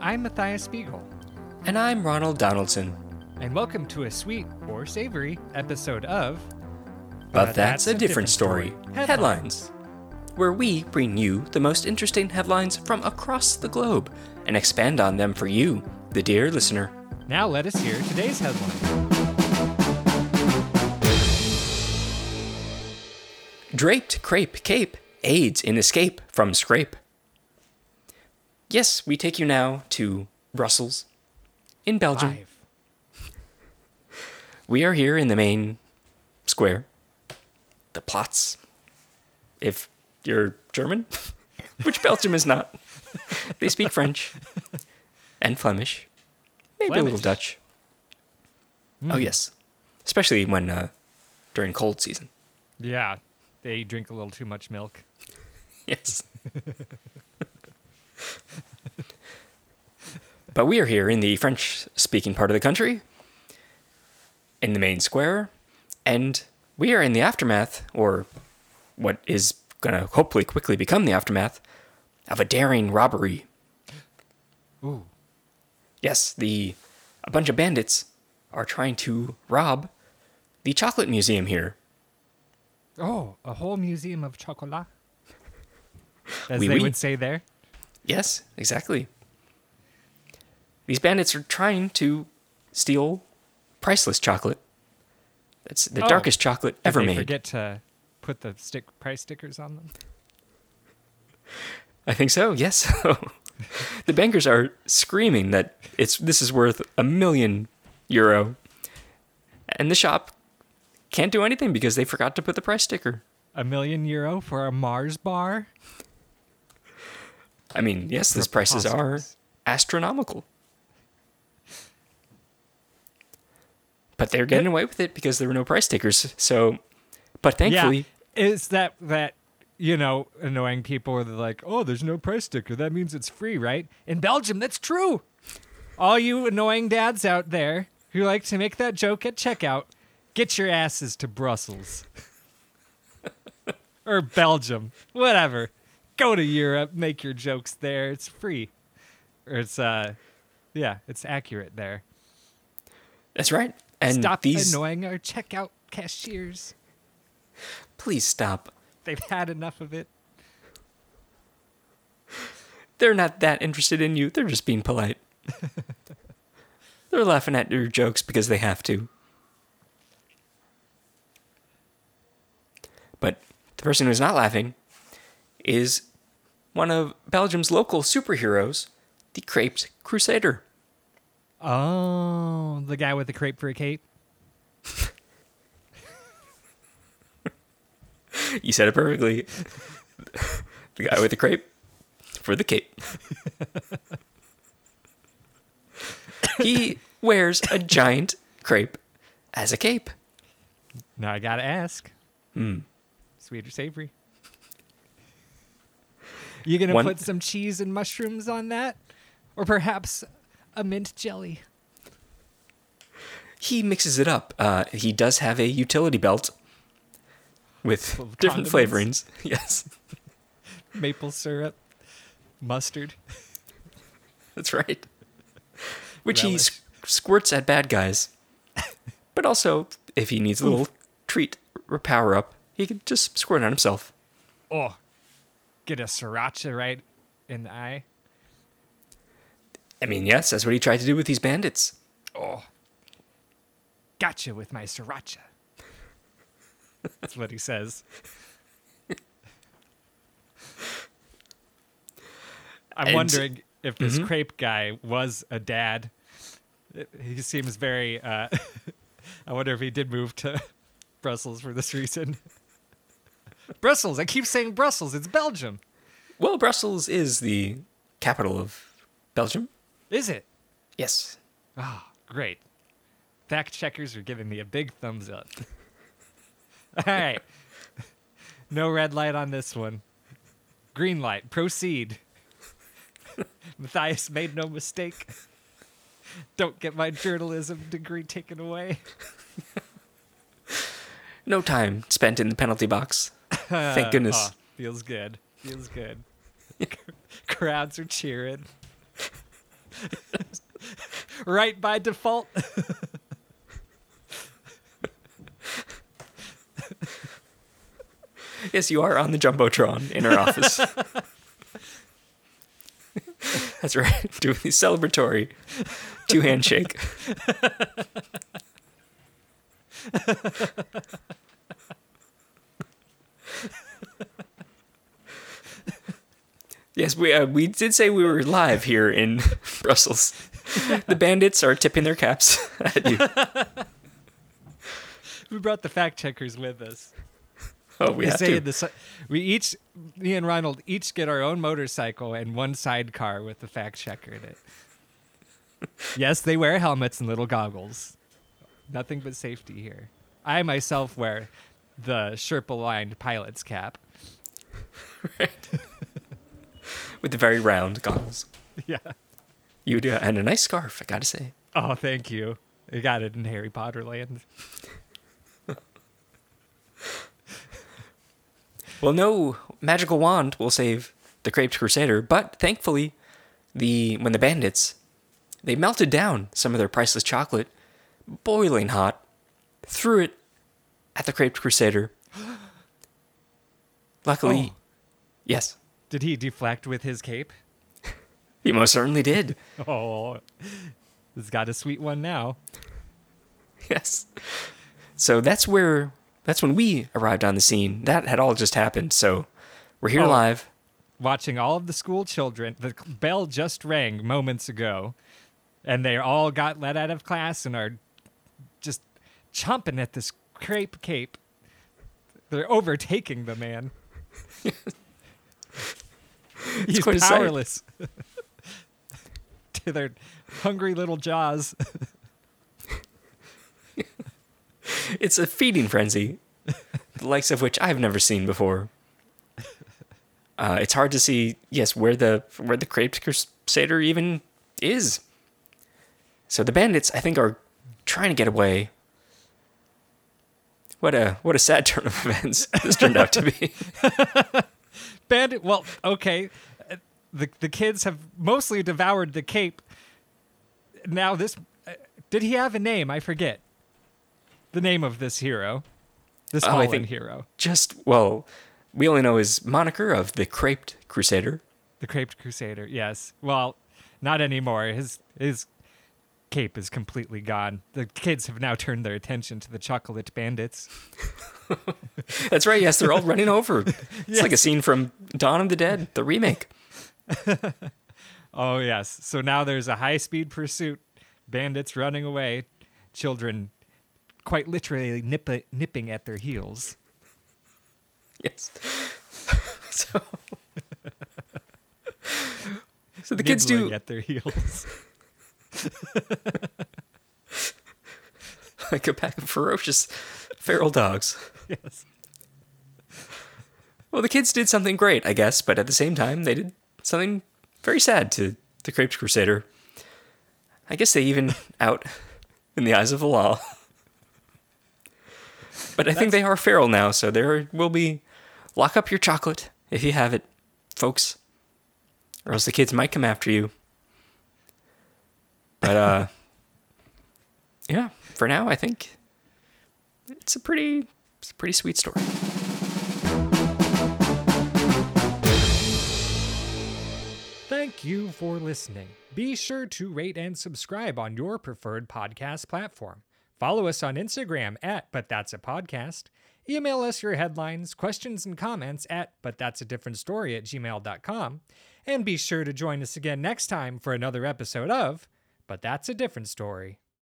I'm Matthias Spiegel, And I'm Ronald Donaldson. and welcome to a sweet or savory episode of But, that's, a different story. Headlines. Headlines. Where we bring you the most interesting headlines from across the globe and expand on them for you, the dear listener. Now let us hear today's headline. Draped crepe cape aids in escape from scrape. Yes, we take you now to Brussels, in Belgium. We are here in the main square, the Platz. If you're German, which Belgium is not, they speak French and Flemish, maybe a little Flemish. Dutch. Oh yes, especially when uh, during cold season. Yeah, they drink a little too much milk. Yes. but we are here in the French speaking part of the country, in the main square, and we are in the aftermath, or what is going to hopefully quickly become the aftermath, of a daring robbery. Ooh. Yes, the a bunch of bandits are trying to rob the chocolate museum here. Oh, a whole museum of chocolat. As Oui, they oui. would say there. Yes, exactly. These bandits are trying to steal priceless chocolate. That's the Oh, darkest chocolate Did ever they made. forget to put the stick price stickers on them? I think so. Yes. the bankers are screaming that it's this is worth a million euro, and the shop can't do anything because they forgot to put the price sticker. A million euro for a Mars bar? I mean, yes, these prices are astronomical. But they're getting away with it because there were no price stickers. So, but thankfully, Yeah, is that that you know annoying people are like, oh, there's no price sticker. That means it's free, right? In Belgium, that's true. All you annoying dads out there who like to make that joke at checkout, get your asses to Brussels or Belgium, whatever. Go to Europe, make your jokes there. It's free, or it's uh, yeah, it's accurate there. that's right. And Stop these, annoying our checkout cashiers. please stop. They've had enough of it. They're not that interested in you. They're just being polite. They're laughing at your jokes because they have to. But the person who's not laughing is one of Belgium's local superheroes, the Crepes Crusader. Oh, the guy with the crepe for a cape. You said it perfectly. the guy with the crepe for the cape. he wears a giant crepe as a cape. Now I gotta ask. Hmm. Sweet or savory? You gonna One- put some cheese and mushrooms on that, or perhaps a mint jelly? He mixes it up. Uh, he does have a utility belt with Full different flavorings. Yes, Maple syrup, mustard. that's right. Which he Relish. s- squirts at bad guys. But also, if he needs a little treat or power up, he can just squirt on himself. Oh, get a sriracha right in the eye. I mean, yes, that's what he tried to do with these bandits. Oh, gotcha with my sriracha. That's what he says. I'm And- wondering if this Mhm. crepe guy was a dad. He seems very. Uh, I wonder if he did move to Brussels for this reason. Brussels. I keep saying Brussels. It's Belgium. Well, Brussels is the capital of Belgium. Is it? Yes. Oh, great. Fact checkers are giving me a big thumbs up. All right. No red light on this one. Green light. Proceed. Matthias made no mistake. Don't get my journalism degree taken away. No time spent in the penalty box. Thank goodness. Oh, feels good. Feels good. Crowds are cheering. right by default. Yes, you are on the jumbotron in our office. That's right. Doing the celebratory two handshake. Yes, we uh, we did say we were live here in Brussels. The bandits are tipping their caps at you. we brought the fact checkers with us. Oh, we They have to. the we each, me and Ronald, each get our own motorcycle and one sidecar with the fact checker in it. yes, they wear helmets and little goggles. Nothing but safety here. I myself wear the Sherpa lined pilot's cap. With the very round goggles. Yeah. You do, and a nice scarf, I gotta say. Oh, thank you. You got it in Harry Potter land. Well, no magical wand will save the Creped Crusader, but thankfully, the when the bandits they melted down some of their priceless chocolate, boiling hot, threw it at the Creped Crusader. Luckily, Oh. yes, Did he deflect with his cape? he most certainly did. Oh, he's got a sweet one now. Yes. So that's where that's when we arrived on the scene. That had all just happened. So we're here Oh. live. watching all of the school children. The bell just rang moments ago, and they all got let out of class and are just chomping at this crepe cape. They're overtaking the man. He's quite powerless to their hungry little jaws. It's a feeding frenzy, the likes of which I've never seen before. Uh, it's hard to see, yes, where the where the Creped Crusader even is. So the bandits, I think, are trying to get away. What a what a sad turn of events this turned out to be. Bandit. Well, okay. The the kids have mostly devoured the cape. Now this, uh, did he have a name? I forget. The name of this hero, this Oh, fallen hero, Just well, we only know his moniker of the Creped Crusader. the Craped Crusader. Yes. Well, not anymore. His his cape is completely gone. The kids have now turned their attention to the chocolate bandits. That's right. Yes, they're all running over. It's like a scene from Dawn of the Dead, the remake. Oh yes. So now there's a high speed pursuit. Bandits running away. Children quite literally nip- nipping at their heels. Yes. so, so the kids do at their heels. like a pack of ferocious feral dogs. yes. Well, the kids did something great, I guess, but at the same time, they did something very sad to the Creped Crusader. I guess they even out in the eyes of the law. But I think they are feral now, so there will be lock up your chocolate if you have it, folks. Or else the kids might come after you. But uh yeah, for now I think it's a pretty it's a pretty sweet story. Thank you for listening. Be sure to rate and subscribe on your preferred podcast platform. Follow us on Instagram at But That's a Podcast. Email us your headlines, questions, and comments at But That's a Different Story at gmail.com. And be sure to join us again next time for another episode of But That's a Different Story.